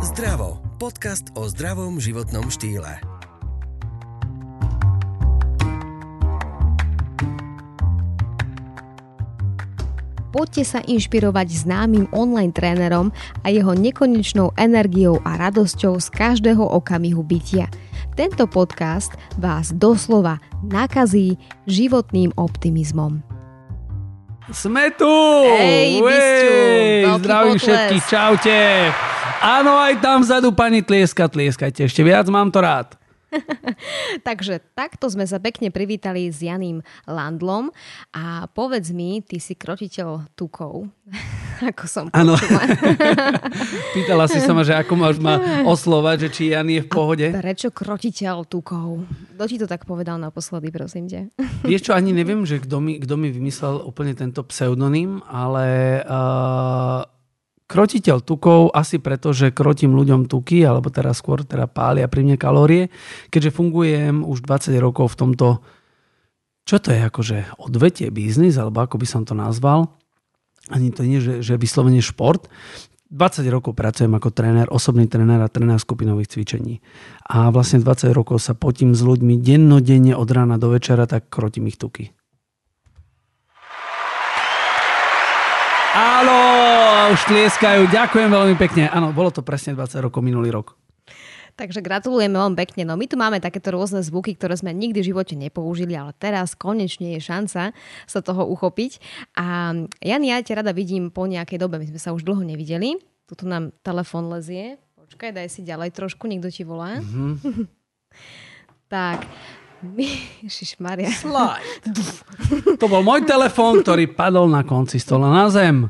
Zdravo. Podcast o zdravom životnom štýle. Poďte sa inšpirovať známym online trénerom a jeho nekonečnou energiou a radosťou z každého okamihu bytia. Tento podcast vás doslova nakazí životným optimizmom. Sme tu! Hej, Zdravím potles. všetkých, čaute! Áno, aj tam vzadu pani tlieska, tlieskajte. Ešte viac mám to rád. Takže takto sme sa pekne privítali s Janým Landlom a povedz mi, ty si krotiteľ tukov, ako som Áno. Pýtala si sa ma, že ako máš ma oslovať, že či Jan je v pohode. Prečo krotiteľ tukov? Kto ti to tak povedal naposledy, prosím ťa? Vieš čo, ani neviem, že kto mi, kto mi vymyslel úplne tento pseudonym, ale uh, krotiteľ tukov asi preto, že krotím ľuďom tuky, alebo teraz skôr teda pália pri mne kalórie, keďže fungujem už 20 rokov v tomto, čo to je akože odvetie, biznis, alebo ako by som to nazval, ani to nie, že, že vyslovene šport. 20 rokov pracujem ako tréner, osobný tréner a tréner skupinových cvičení. A vlastne 20 rokov sa potím s ľuďmi dennodenne od rána do večera, tak krotím ich tuky. Áno, už tlieskajú. Ďakujem veľmi pekne. Áno, bolo to presne 20 rokov minulý rok. Takže gratulujeme veľmi pekne. No my tu máme takéto rôzne zvuky, ktoré sme nikdy v živote nepoužili, ale teraz konečne je šanca sa toho uchopiť. A Jan, ja ťa rada vidím po nejakej dobe. My sme sa už dlho nevideli. Tuto nám telefon lezie. Počkaj, daj si ďalej trošku, niekto ti volá. Mm-hmm. tak. Ježišmaria. Slide. To bol môj telefón, ktorý padol na konci stola na zem.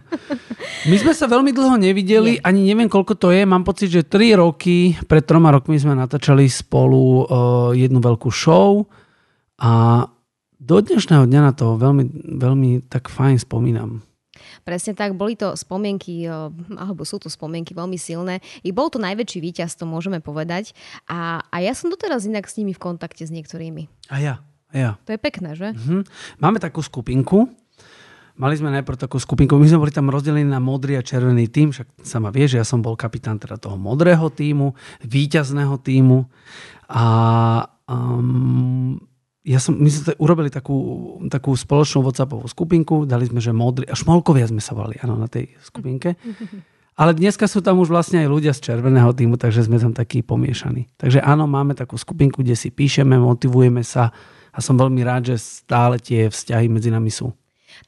My sme sa veľmi dlho nevideli, Nie. ani neviem, koľko to je. Mám pocit, že 3 roky, pred troma rokmi sme natáčali spolu uh, jednu veľkú show a do dnešného dňa na to veľmi, veľmi tak fajn spomínam. Presne tak, boli to spomienky, eh, alebo sú to spomienky veľmi silné. I bol to najväčší víťaz, to môžeme povedať. A, a ja som doteraz inak s nimi v kontakte s niektorými. A ja, a ja. To je pekné, že? Mhm. Máme takú skupinku. Mali sme najprv takú skupinku, my sme boli tam rozdelení na modrý a červený tým, však sama vie, že ja som bol kapitán teda toho modrého týmu, víťazného týmu a um, ja som, my sme urobili takú, takú spoločnú WhatsAppovú skupinku, dali sme, že modrý, a šmolkovia sme sa volali, áno, na tej skupinke. Ale dneska sú tam už vlastne aj ľudia z červeného týmu, takže sme tam takí pomiešaní. Takže áno, máme takú skupinku, kde si píšeme, motivujeme sa a som veľmi rád, že stále tie vzťahy medzi nami sú.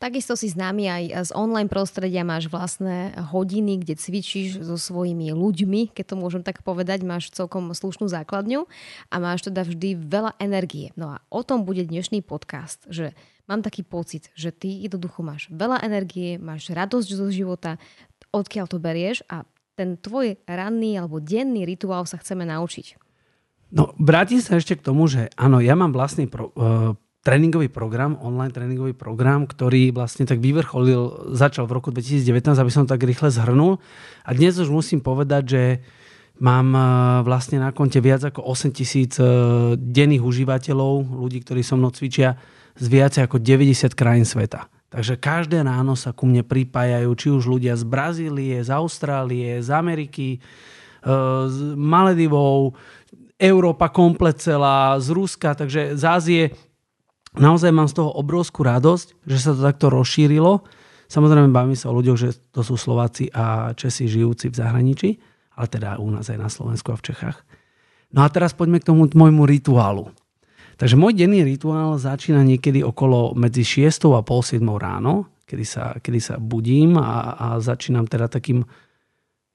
Takisto si známy aj z online prostredia, máš vlastné hodiny, kde cvičíš so svojimi ľuďmi, keď to môžem tak povedať, máš celkom slušnú základňu a máš teda vždy veľa energie. No a o tom bude dnešný podcast, že mám taký pocit, že ty jednoducho máš veľa energie, máš radosť zo života, odkiaľ to berieš a ten tvoj ranný alebo denný rituál sa chceme naučiť. No, vrátim sa ešte k tomu, že áno, ja mám vlastný pro, uh, tréningový program, online tréningový program, ktorý vlastne tak vyvrcholil, začal v roku 2019, aby som tak rýchle zhrnul. A dnes už musím povedať, že mám uh, vlastne na konte viac ako 8 tisíc uh, denných užívateľov, ľudí, ktorí so mnou cvičia z viac ako 90 krajín sveta. Takže každé ráno sa ku mne pripájajú, či už ľudia z Brazílie, z Austrálie, z Ameriky, uh, z Maledivov, Európa komplet celá, z Ruska, takže z Ázie. Naozaj mám z toho obrovskú radosť, že sa to takto rozšírilo. Samozrejme bavím sa o ľuďoch, že to sú Slováci a Česi žijúci v zahraničí, ale teda u nás aj na Slovensku a v Čechách. No a teraz poďme k tomu môjmu rituálu. Takže môj denný rituál začína niekedy okolo medzi 6 a pol 7 ráno, kedy sa, kedy sa budím a, a začínam teda takým...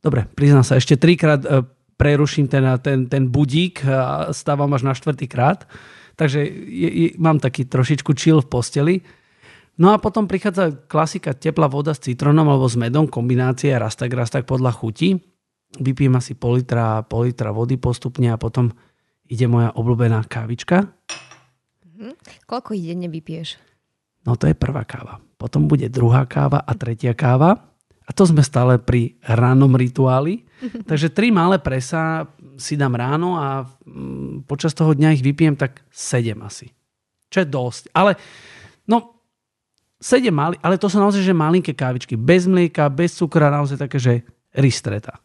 Dobre, priznám sa, ešte trikrát e, preruším teda ten, ten budík stávam až na štvrtýkrát. Takže je, je, mám taký trošičku chill v posteli. No a potom prichádza klasika teplá voda s citrónom alebo s medom, kombinácia raz tak, raz tak podľa chuti. Vypijem asi pol litra, pol litra vody postupne a potom ide moja obľúbená kávička. Koľko ich denne vypiješ? No to je prvá káva. Potom bude druhá káva a tretia káva. A to sme stále pri rannom rituáli. Takže tri malé presa si dám ráno a mm, počas toho dňa ich vypijem tak 7 asi. Čo je dosť. Ale no 7 mali, ale to sú naozaj že malinké kávičky. Bez mlieka, bez cukra, naozaj také, že ristreta.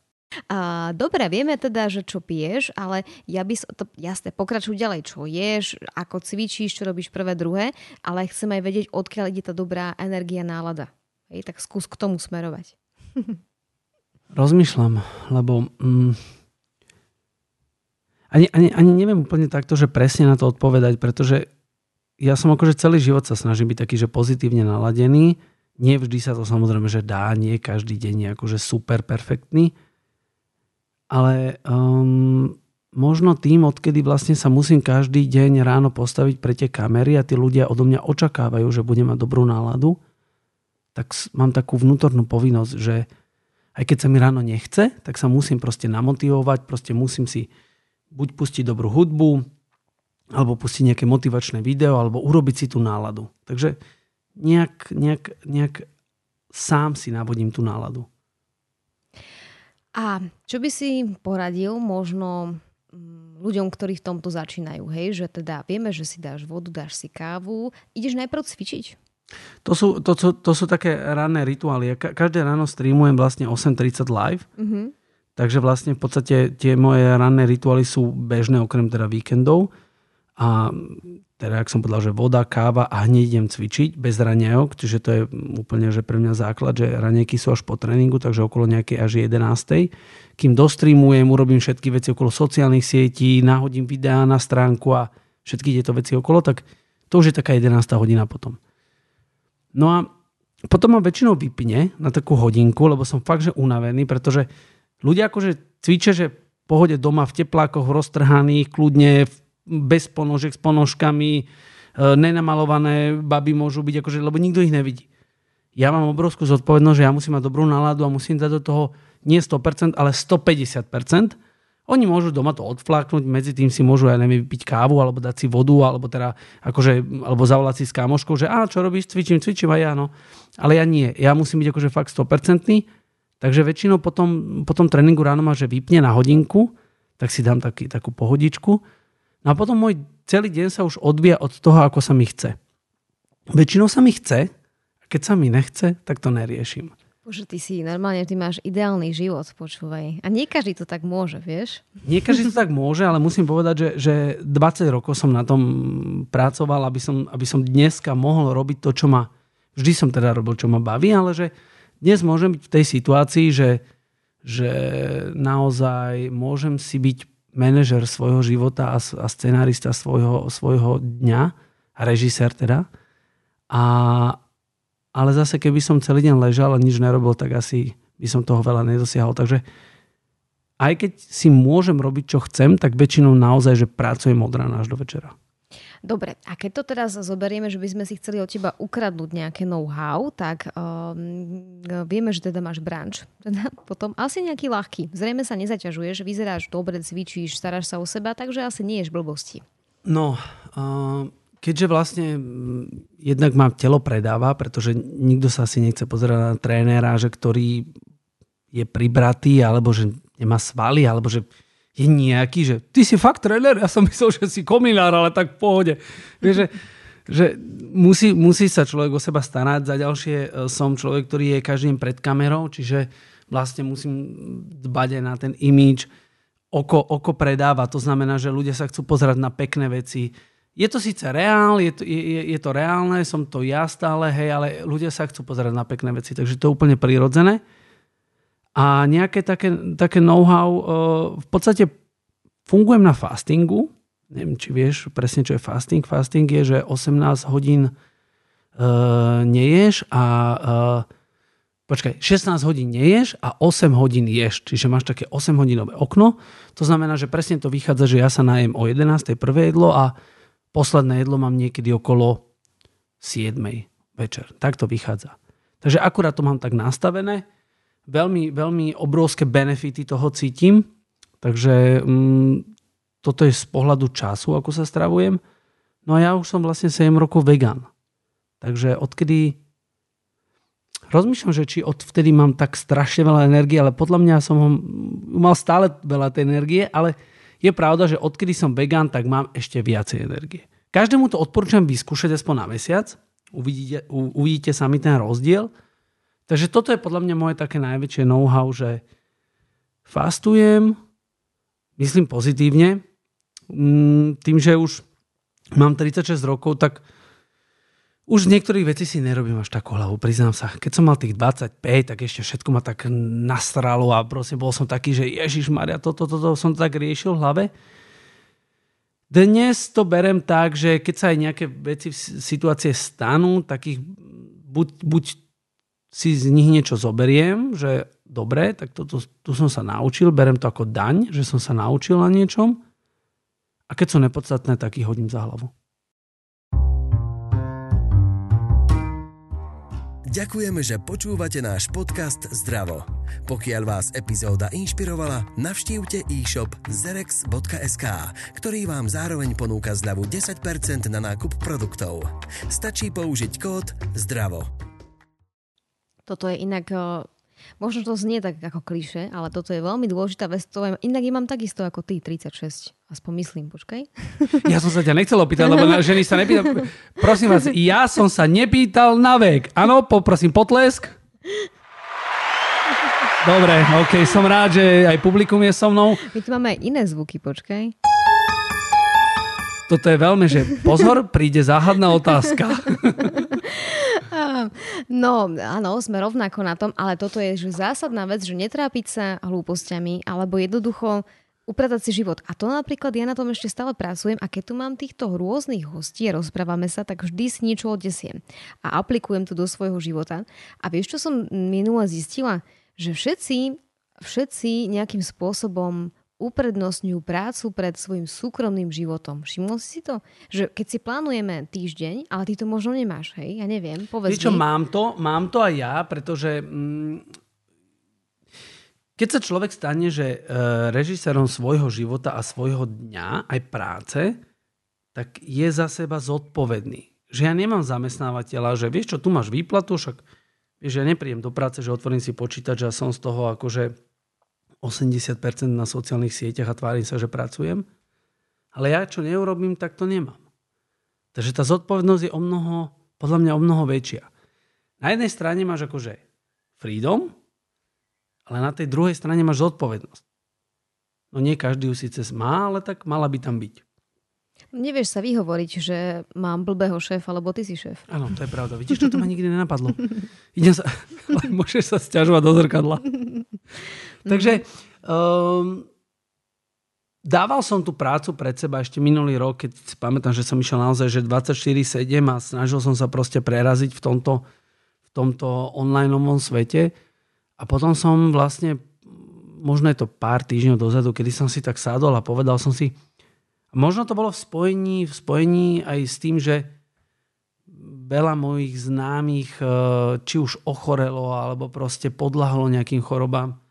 A, dobre, vieme teda, že čo piješ, ale ja by som, to, jasne, pokračuj ďalej, čo ješ, ako cvičíš, čo robíš prvé, druhé, ale chcem aj vedieť, odkiaľ ide tá dobrá energia, nálada. Hej, tak skús k tomu smerovať. Rozmýšľam, lebo mm, ani, ani, ani neviem úplne takto, že presne na to odpovedať, pretože ja som akože celý život sa snažím byť taký, že pozitívne naladený. Nie vždy sa to samozrejme, že dá, nie každý deň je akože super perfektný. Ale um, možno tým, odkedy vlastne sa musím každý deň ráno postaviť pre tie kamery a tí ľudia odo mňa očakávajú, že budem mať dobrú náladu, tak mám takú vnútornú povinnosť, že aj keď sa mi ráno nechce, tak sa musím proste namotivovať, proste musím si buď pustiť dobrú hudbu, alebo pustiť nejaké motivačné video, alebo urobiť si tú náladu. Takže nejak, nejak, nejak sám si navodím tú náladu. A čo by si poradil možno mm, ľuďom, ktorí v tomto začínajú, hej, že teda vieme, že si dáš vodu, dáš si kávu, ideš najprv cvičiť? To sú, to, to, to sú také ranné rituály. Ja každé ráno streamujem vlastne 8.30 live. Mm-hmm. Takže vlastne v podstate tie moje ranné rituály sú bežné okrem teda víkendov. A teda, ak som povedal, že voda, káva a hneď idem cvičiť bez raňajok, čiže to je úplne že pre mňa základ, že raňajky sú až po tréningu, takže okolo nejakej až 11. Kým dostreamujem, urobím všetky veci okolo sociálnych sietí, nahodím videá na stránku a všetky tieto veci okolo, tak to už je taká 11. hodina potom. No a potom ma väčšinou vypne na takú hodinku, lebo som fakt, že unavený, pretože ľudia akože cvičia, že pohode doma v teplákoch roztrhaných, kľudne bez ponožek, s ponožkami, e, nenamalované baby môžu byť, akože, lebo nikto ich nevidí. Ja mám obrovskú zodpovednosť, že ja musím mať dobrú náladu a musím dať do toho nie 100%, ale 150%, oni môžu doma to odfláknuť, medzi tým si môžu, ja neviem, piť kávu, alebo dať si vodu, alebo teda, akože, alebo zavolať si s kámoškou, že a čo robíš, cvičím, cvičím. Aj ja, no. Ale ja nie, ja musím byť akože fakt 100%, takže väčšinou potom, potom tréningu ráno ma, že vypne na hodinku, tak si dám taký, takú pohodičku. No a potom môj celý deň sa už odvíja od toho, ako sa mi chce. Väčšinou sa mi chce, a keď sa mi nechce, tak to neriešim. Bože, ty si normálne, ty máš ideálny život, počúvaj. A nie každý to tak môže, vieš? Nie každý to tak môže, ale musím povedať, že, že 20 rokov som na tom pracoval, aby som, aby som dneska mohol robiť to, čo ma... Vždy som teda robil, čo ma baví, ale že dnes môžem byť v tej situácii, že, že naozaj môžem si byť manažer svojho života a, a scenárista svojho, svojho dňa, režisér teda. A, ale zase keby som celý deň ležal a nič nerobil, tak asi by som toho veľa nedosiahol. Takže aj keď si môžem robiť, čo chcem, tak väčšinou naozaj, že pracujem od rána až do večera. Dobre, a keď to teraz zoberieme, že by sme si chceli od teba ukradnúť nejaké know-how, tak um, vieme, že teda máš branč. Teda potom asi nejaký ľahký. Zrejme sa nezaťažuješ, vyzeráš dobre, cvičíš, staráš sa o seba, takže asi nie ješ blbosti. No, uh, keďže vlastne jednak mám telo predáva, pretože nikto sa asi nechce pozerať na trénera, že ktorý je pribratý, alebo že nemá svaly, alebo že je nejaký, že ty si fakt tréner, ja som myslel, že si kominár, ale tak v pohode. Vieš, že, že musí, musí sa človek o seba starať. Za ďalšie e, som človek, ktorý je každým pred kamerou, čiže vlastne musím dbať aj na ten imíč. Oko, oko predáva, to znamená, že ľudia sa chcú pozerať na pekné veci, je to síce reál, je to, je, je to reálne, som to ja stále, hej, ale ľudia sa chcú pozerať na pekné veci, takže to je úplne prirodzené. A nejaké také, také know-how, uh, v podstate fungujem na fastingu, neviem, či vieš presne, čo je fasting. Fasting je, že 18 hodín uh, neješ a uh, počkaj, 16 hodín neješ a 8 hodín ješ, čiže máš také 8 hodinové okno. To znamená, že presne to vychádza, že ja sa najem o 11. prvé jedlo a posledné jedlo mám niekedy okolo 7. večer. Tak to vychádza. Takže akurát to mám tak nastavené. Veľmi, veľmi obrovské benefity toho cítim. Takže mm, toto je z pohľadu času, ako sa stravujem. No a ja už som vlastne 7 rokov vegan. Takže odkedy... Rozmýšľam, že či od vtedy mám tak strašne veľa energie, ale podľa mňa som ho, mal stále veľa tej energie, ale je pravda, že odkedy som vegan, tak mám ešte viacej energie. Každému to odporúčam vyskúšať aspoň na mesiac. Uvidíte, u, uvidíte sami ten rozdiel. Takže toto je podľa mňa moje také najväčšie know-how, že fastujem, myslím pozitívne, mm, tým, že už mám 36 rokov, tak už z niektorých vecí si nerobím až takú hlavu, priznám sa. Keď som mal tých 25, tak ešte všetko ma tak nastralo a proste bol som taký, že Ježiš Maria, toto, toto, toto som to tak riešil v hlave. Dnes to berem tak, že keď sa aj nejaké veci, situácie stanú, tak ich buď, buď si z nich niečo zoberiem, že dobre, tak to, tu som sa naučil, berem to ako daň, že som sa naučil na niečom a keď sú nepodstatné, tak ich hodím za hlavu. Ďakujeme, že počúvate náš podcast Zdravo. Pokiaľ vás epizóda inšpirovala, navštívte e-shop zerex.sk, ktorý vám zároveň ponúka zľavu 10% na nákup produktov. Stačí použiť kód ZDRAVO. Toto je inak Možno to znie tak ako kliše, ale toto je veľmi dôležitá vec. To je, inak je mám takisto ako ty, 36. Aspoň myslím, počkaj. Ja som sa ťa nechcel opýtať, lebo na ženy sa nepýtal. Prosím vás, ja som sa nepýtal na vek. Áno, poprosím potlesk. Dobre, ok, som rád, že aj publikum je so mnou. My tu máme aj iné zvuky, počkaj. Toto je veľmi, že pozor, príde záhadná otázka. No, áno, sme rovnako na tom, ale toto je že zásadná vec, že netrápiť sa hlúpostiami, alebo jednoducho upratať si život. A to napríklad ja na tom ešte stále pracujem a keď tu mám týchto rôznych hostí a rozprávame sa, tak vždy si niečo odesiem a aplikujem to do svojho života. A vieš, čo som minule zistila? Že všetci, všetci nejakým spôsobom uprednostňujú prácu pred svojim súkromným životom. Všimol si to? Že keď si plánujeme týždeň, ale ty to možno nemáš, hej? Ja neviem, povedz Víš čo, mám to, mám to aj ja, pretože mm, keď sa človek stane, že e, režisérom svojho života a svojho dňa, aj práce, tak je za seba zodpovedný. Že ja nemám zamestnávateľa, že vieš čo, tu máš výplatu, však vieš, ja nepríjem do práce, že otvorím si počítač a som z toho akože 80% na sociálnych sieťach a tvárim sa, že pracujem. Ale ja, čo neurobím, tak to nemám. Takže tá zodpovednosť je o mnoho, podľa mňa o mnoho väčšia. Na jednej strane máš akože freedom, ale na tej druhej strane máš zodpovednosť. No nie každý ju síce má, ale tak mala by tam byť. Nevieš sa vyhovoriť, že mám blbého šéfa, lebo ty si šéf. Áno, to je pravda. Vidíš, to ma nikdy nenapadlo. Idem sa, môžeš sa stiažovať do zrkadla. Takže um, dával som tú prácu pred seba ešte minulý rok, keď si pamätám, že som išiel naozaj že 24-7 a snažil som sa proste preraziť v tomto, v tomto online svete. A potom som vlastne, možno je to pár týždňov dozadu, kedy som si tak sadol a povedal som si, možno to bolo v spojení, v spojení aj s tým, že veľa mojich známych eh, či už ochorelo alebo proste podľahlo nejakým chorobám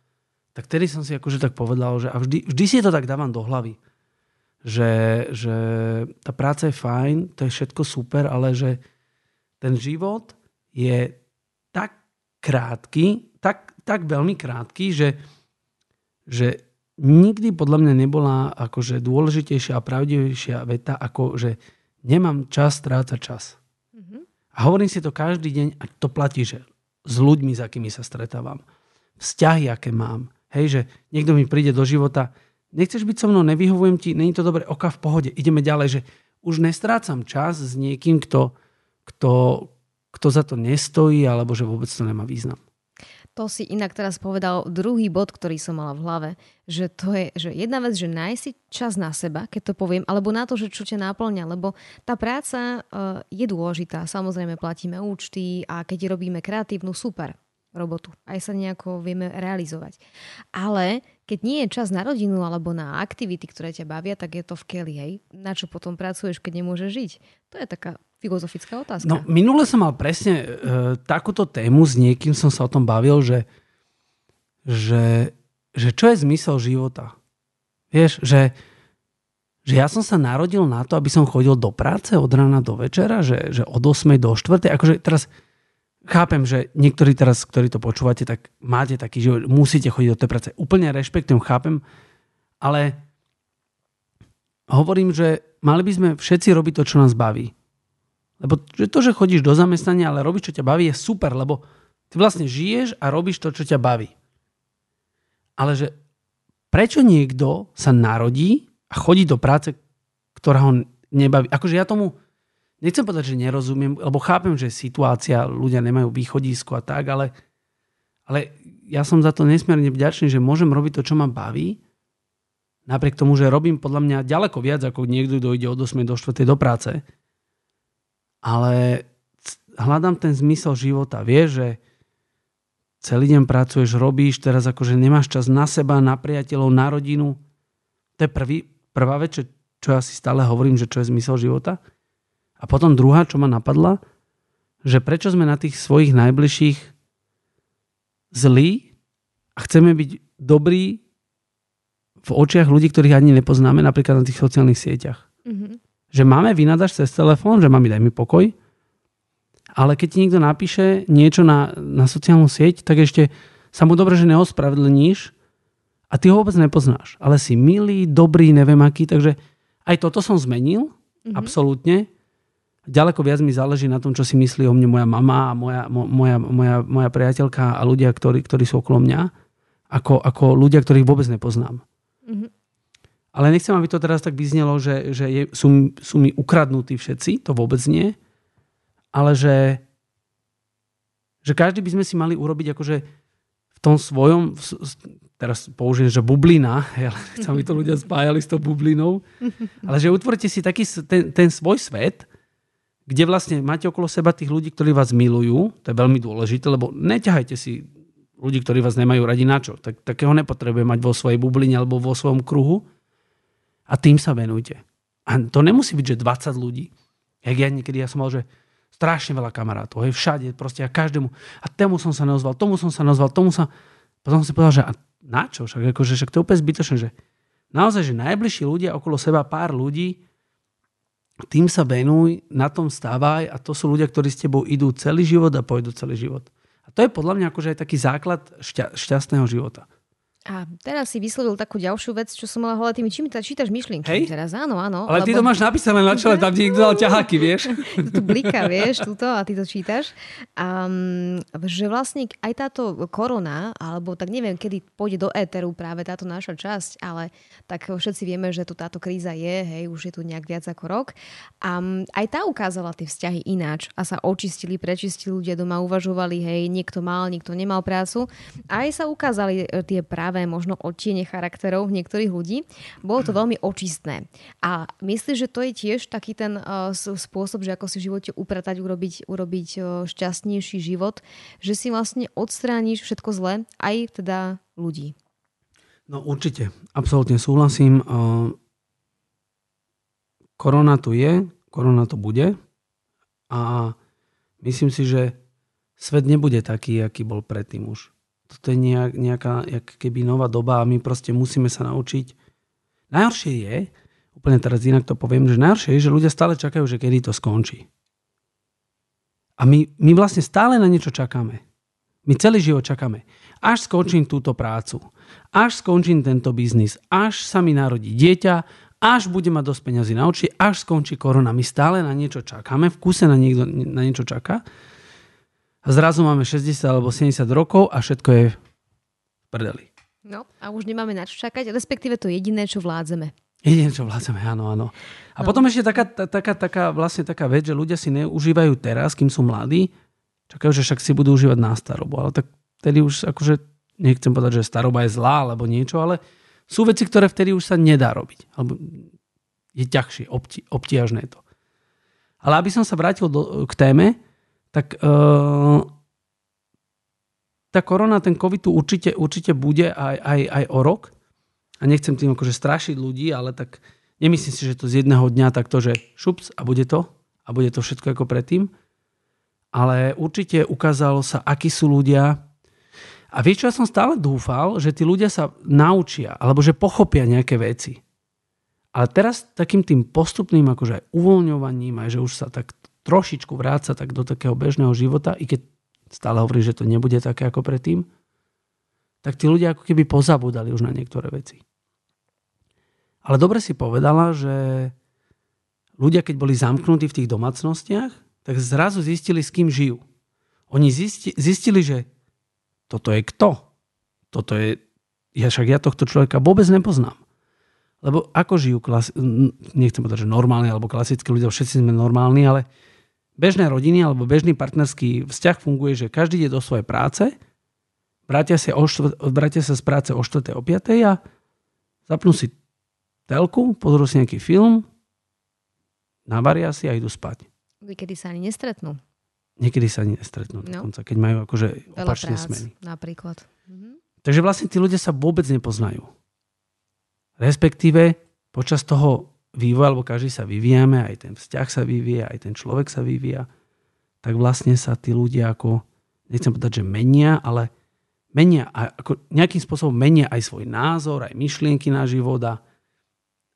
tak tedy som si akože tak povedal, že a vždy, vždy si to tak dávam do hlavy, že, že tá práca je fajn, to je všetko super, ale že ten život je tak krátky, tak, tak veľmi krátky, že, že nikdy podľa mňa nebola akože dôležitejšia a pravdivejšia veta, ako že nemám čas strácať čas. Mm-hmm. A hovorím si to každý deň a to platí, že s ľuďmi, s akými sa stretávam, vzťahy, aké mám, Hej, že niekto mi príde do života, nechceš byť so mnou, nevyhovujem ti, není to dobre, oka v pohode, ideme ďalej, že už nestrácam čas s niekým, kto, kto, kto za to nestojí, alebo že vôbec to nemá význam. To si inak teraz povedal druhý bod, ktorý som mala v hlave, že to je že jedna vec, že nájsť si čas na seba, keď to poviem, alebo na to, že čo ťa náplňa, lebo tá práca uh, je dôležitá. Samozrejme platíme účty a keď robíme kreatívnu, super robotu. Aj sa nejako vieme realizovať. Ale keď nie je čas na rodinu alebo na aktivity, ktoré ťa bavia, tak je to v keli, hej. Na čo potom pracuješ, keď nemôžeš žiť? To je taká filozofická otázka. No, minule som mal presne e, takúto tému, s niekým som sa o tom bavil, že, že, že čo je zmysel života? Vieš, že, že ja som sa narodil na to, aby som chodil do práce od rána do večera, že, že od 8 do 4. Akože teraz chápem, že niektorí teraz, ktorí to počúvate, tak máte taký, že musíte chodiť do tej práce. Úplne rešpektujem, chápem, ale hovorím, že mali by sme všetci robiť to, čo nás baví. Lebo že to, že chodíš do zamestnania, ale robíš, čo ťa baví, je super, lebo ty vlastne žiješ a robíš to, čo ťa baví. Ale že prečo niekto sa narodí a chodí do práce, ktorá ho nebaví. Akože ja tomu nechcem povedať, že nerozumiem, lebo chápem, že situácia, ľudia nemajú východisko a tak, ale, ale ja som za to nesmierne vďačný, že môžem robiť to, čo ma baví, napriek tomu, že robím podľa mňa ďaleko viac, ako niekto dojde od 8 do 4 do práce. Ale hľadám ten zmysel života. Vieš, že celý deň pracuješ, robíš, teraz akože nemáš čas na seba, na priateľov, na rodinu. To je prvý, prvá vec, čo, čo ja si stále hovorím, že čo je zmysel života. A potom druhá, čo ma napadla, že prečo sme na tých svojich najbližších zlí a chceme byť dobrí v očiach ľudí, ktorých ani nepoznáme, napríklad na tých sociálnych sieťach. Mm-hmm. Že máme vynadaš cez telefón, že mami, daj mi pokoj, ale keď ti niekto napíše niečo na, na sociálnu sieť, tak ešte sa mu dobre, že neospravedlníš a ty ho vôbec nepoznáš. Ale si milý, dobrý, neviem aký, takže aj toto som zmenil, mm-hmm. absolútne ďaleko viac mi záleží na tom, čo si myslí o mne moja mama a moja, moja, moja, moja priateľka a ľudia, ktorí, ktorí sú okolo mňa, ako, ako ľudia, ktorých vôbec nepoznám. Mm-hmm. Ale nechcem, aby to teraz tak vyznelo, že, že je, sú, sú mi ukradnutí všetci, to vôbec nie, ale že, že každý by sme si mali urobiť akože v tom svojom, teraz použijem, že bublina, ja chcem, aby to ľudia spájali s tou bublinou, ale že utvorte si taký ten, ten svoj svet, kde vlastne máte okolo seba tých ľudí, ktorí vás milujú, to je veľmi dôležité, lebo neťahajte si ľudí, ktorí vás nemajú radi na čo. Tak, takého nepotrebuje mať vo svojej bubline alebo vo svojom kruhu a tým sa venujte. A to nemusí byť, že 20 ľudí. Jak ja niekedy, ja som mal, že strašne veľa kamarátov, hej, všade, proste a každému. A tému som sa neozval, tomu som sa neozval, tomu sa... Potom som si povedal, že a na čo? Však, akože, však to je úplne zbytočné, že naozaj, že najbližší ľudia okolo seba, pár ľudí, tým sa venuj, na tom stávaj a to sú ľudia, ktorí s tebou idú celý život a pôjdu celý život. A to je podľa mňa akože aj taký základ šťa, šťastného života. A teraz si vyslovil takú ďalšiu vec, čo som mala hľadať tými, čím teda čítaš myšlienky Hej? teraz, áno, áno. Ale lebo... ty to máš napísané na čele, tam ti niekto dal ťaháky, vieš. tu blika, vieš, túto a ty to čítaš. Um, že vlastne aj táto korona, alebo tak neviem, kedy pôjde do éteru práve táto naša časť, ale tak všetci vieme, že tu táto kríza je, hej, už je tu nejak viac ako rok. A um, aj tá ukázala tie vzťahy ináč a sa očistili, prečistili ľudia doma, uvažovali, hej, niekto mal, niekto nemal prácu. A aj sa ukázali e, tie práve práve možno odtiene charakterov niektorých ľudí. Bolo to veľmi očistné. A myslíš, že to je tiež taký ten uh, spôsob, že ako si v živote upratať, urobiť, urobiť uh, šťastnejší život, že si vlastne odstrániš všetko zlé, aj teda ľudí. No určite, absolútne súhlasím. Uh, korona tu je, korona tu bude a myslím si, že svet nebude taký, aký bol predtým už toto je nejak, nejaká jak keby nová doba a my proste musíme sa naučiť. Najhoršie je, úplne teraz inak to poviem, že najhoršie je, že ľudia stále čakajú, že kedy to skončí. A my, my vlastne stále na niečo čakáme. My celý život čakáme. Až skončím túto prácu, až skončím tento biznis, až sa mi narodí dieťa, až bude mať dosť peňazí na oči, až skončí korona. My stále na niečo čakáme, v kuse na, niekto, na niečo čaká a zrazu máme 60 alebo 70 rokov a všetko je v prdeli. No a už nemáme na čo čakať, respektíve to jediné, čo vládzeme. Jediné, čo vládzeme, áno, áno. A no. potom ešte taká, taká, taká, vlastne taká vec, že ľudia si neužívajú teraz, kým sú mladí, čakajú, že však si budú užívať na starobu. Ale tak vtedy už akože, nechcem povedať, že staroba je zlá alebo niečo, ale sú veci, ktoré vtedy už sa nedá robiť. Alebo je ťažšie, obti, obtiažné to. Ale aby som sa vrátil do, k téme, tak uh, tá korona, ten COVID tu určite, určite bude aj, aj, aj o rok. A nechcem tým akože strašiť ľudí, ale tak nemyslím si, že to z jedného dňa takto, že šups a bude to. A bude to všetko ako predtým. Ale určite ukázalo sa, akí sú ľudia. A vieš, čo ja som stále dúfal, že tí ľudia sa naučia, alebo že pochopia nejaké veci. Ale teraz takým tým postupným akože aj uvoľňovaním, aj že už sa tak trošičku vráca tak do takého bežného života, i keď stále hovorí, že to nebude také ako predtým, tak tí ľudia ako keby pozabudali už na niektoré veci. Ale dobre si povedala, že ľudia, keď boli zamknutí v tých domácnostiach, tak zrazu zistili, s kým žijú. Oni zistili, že toto je kto? Toto je ja však ja tohto človeka vôbec nepoznám. Lebo ako žijú, klasi- nechcem povedať, že normálni alebo klasickí ľudia, všetci sme normálni, ale bežné rodiny alebo bežný partnerský vzťah funguje, že každý ide do svojej práce, vrátia sa, o štvrt, vrátia sa z práce o 4. o 5. a zapnú si telku, pozrú si nejaký film, navaria si a idú spať. Kedy sa ani nestretnú. Niekedy sa ani nestretnú, no. dokonca, keď majú akože opačné prác, smeny. napríklad. Mhm. Takže vlastne tí ľudia sa vôbec nepoznajú. Respektíve počas toho vývoja, alebo každý sa vyvíjame, aj ten vzťah sa vyvíja, aj ten človek sa vyvíja, tak vlastne sa tí ľudia ako, nechcem povedať, že menia, ale menia, ako nejakým spôsobom menia aj svoj názor, aj myšlienky na život a,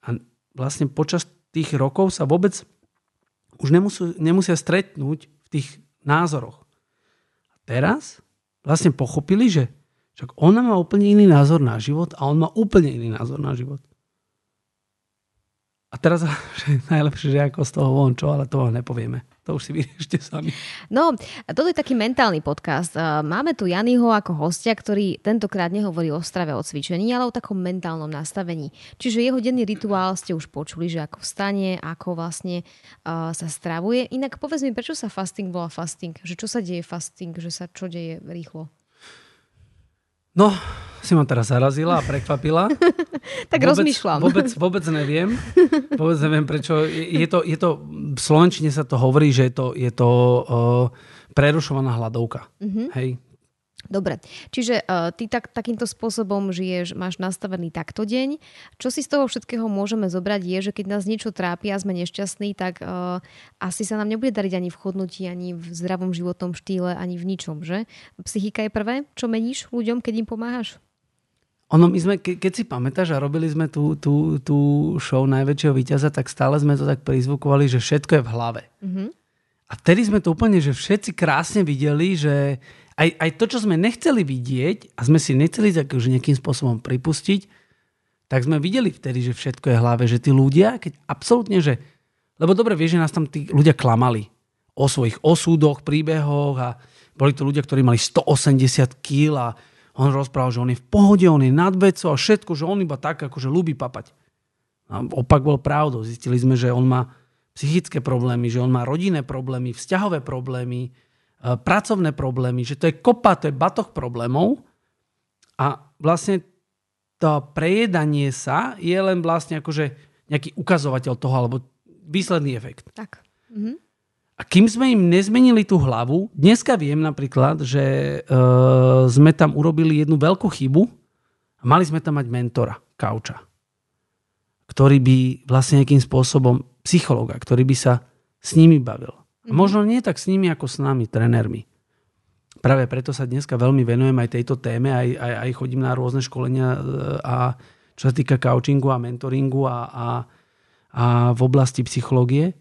a vlastne počas tých rokov sa vôbec už nemusú, nemusia stretnúť v tých názoroch. A teraz vlastne pochopili, že však ona má úplne iný názor na život a on má úplne iný názor na život. A teraz že najlepšie, že ako z toho von čo, ale to vám nepovieme. To už si vyriešte sami. No, toto je taký mentálny podcast. Máme tu Janyho ako hostia, ktorý tentokrát nehovorí o strave, o cvičení, ale o takom mentálnom nastavení. Čiže jeho denný rituál ste už počuli, že ako vstane, ako vlastne uh, sa stravuje. Inak povedz mi, prečo sa fasting volá fasting? Že čo sa deje fasting? Že sa čo deje rýchlo? No, si ma teraz zarazila a prekvapila. tak vôbec, rozmýšľam. Vôbec, vôbec neviem. Vôbec neviem, prečo. Je to, je to, v Slovenčine sa to hovorí, že je to, je to uh, prerušovaná hladovka. Mm-hmm. Hej. Dobre, čiže uh, ty tak, takýmto spôsobom žiješ, máš nastavený takto deň. Čo si z toho všetkého môžeme zobrať je, že keď nás niečo trápi a sme nešťastní, tak uh, asi sa nám nebude dariť ani v chodnutí, ani v zdravom životnom štýle, ani v ničom, že? Psychika je prvé, čo meníš ľuďom, keď im pomáhaš? Ono, my sme, ke, keď si pamätáš a robili sme tú, tú, tú show najväčšieho víťaza, tak stále sme to tak prizvukovali, že všetko je v hlave. Mm-hmm. A vtedy sme to úplne, že všetci krásne videli, že aj, aj to, čo sme nechceli vidieť a sme si nechceli tak už nejakým spôsobom pripustiť, tak sme videli vtedy, že všetko je hlave, že tí ľudia, keď absolútne, že... Lebo dobre vieš, že nás tam tí ľudia klamali o svojich osúdoch, príbehoch a boli to ľudia, ktorí mali 180 kg a on rozprával, že on je v pohode, on je nad vecou a všetko, že on iba tak, akože ľúbi papať. A opak bol pravdou. Zistili sme, že on má psychické problémy, že on má rodinné problémy, vzťahové problémy, pracovné problémy, že to je kopa, to je batoh problémov a vlastne to prejedanie sa je len vlastne akože nejaký ukazovateľ toho, alebo výsledný efekt. Tak. Mhm. A kým sme im nezmenili tú hlavu, dneska viem napríklad, že uh, sme tam urobili jednu veľkú chybu a mali sme tam mať mentora, kauča, ktorý by vlastne nejakým spôsobom, psychologa, ktorý by sa s nimi bavil. A možno nie tak s nimi ako s nami, trénermi. Práve preto sa dneska veľmi venujem aj tejto téme, aj, aj, aj chodím na rôzne školenia e, a čo sa týka coachingu a mentoringu a, a, a v oblasti psychológie,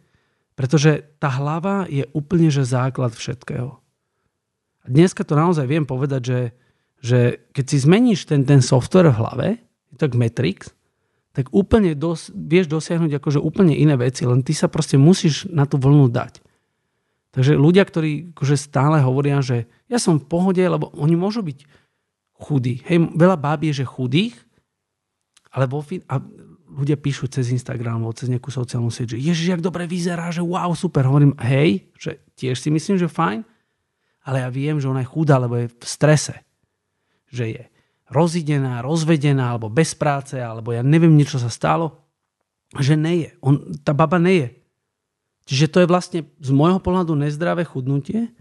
pretože tá hlava je úplne že základ všetkého. Dneska to naozaj viem povedať, že, že keď si zmeníš ten, ten software v hlave, tak Matrix, tak úplne dos, vieš dosiahnuť akože úplne iné veci, len ty sa proste musíš na tú vlnu dať. Takže ľudia, ktorí akože stále hovoria, že ja som v pohode, lebo oni môžu byť chudí. Hej, veľa báb je, že chudých, ale vo fin- a ľudia píšu cez Instagram alebo cez nejakú sociálnu sieť, že ježiš, jak dobre vyzerá, že wow, super. Hovorím, hej, že tiež si myslím, že fajn, ale ja viem, že ona je chudá, lebo je v strese. Že je rozidená, rozvedená, alebo bez práce, alebo ja neviem, niečo sa stalo. Že neje. On, tá baba neje. Čiže to je vlastne z môjho pohľadu nezdravé chudnutie.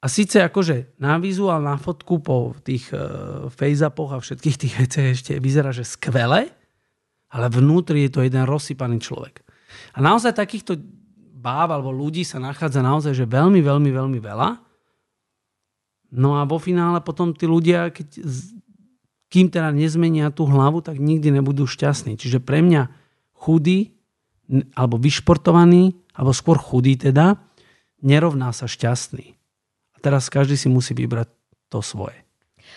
A síce akože na vizuál, na fotku po tých uh, face-upoch a všetkých tých veciach ešte vyzerá, že skvele, ale vnútri je to jeden rozsypaný človek. A naozaj takýchto báv alebo ľudí sa nachádza naozaj že veľmi, veľmi, veľmi veľa. No a vo finále potom tí ľudia, keď, kým teda nezmenia tú hlavu, tak nikdy nebudú šťastní. Čiže pre mňa chudý alebo vyšportovaný, alebo skôr chudý teda, nerovná sa šťastný. A teraz každý si musí vybrať to svoje.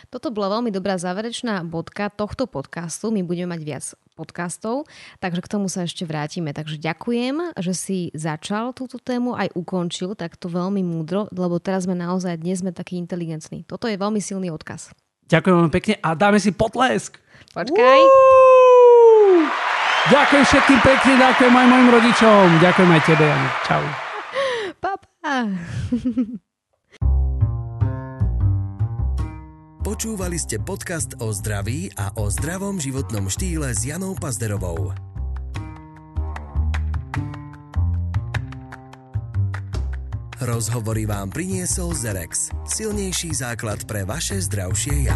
Toto bola veľmi dobrá záverečná bodka tohto podcastu. My budeme mať viac podcastov, takže k tomu sa ešte vrátime. Takže ďakujem, že si začal túto tému, aj ukončil takto veľmi múdro, lebo teraz sme naozaj, dnes sme takí inteligentní. Toto je veľmi silný odkaz. Ďakujem veľmi pekne a dáme si potlesk. Počkaj. Uú! Ďakujem všetkým pekne, ďakujem aj mojim rodičom. Ďakujem aj tebe, Jano. Čau. Papa. Počúvali ste podcast o zdraví a o zdravom životnom štýle s Janou Pazderovou. Rozhovory vám priniesol Zerex. Silnejší základ pre vaše zdravšie ja.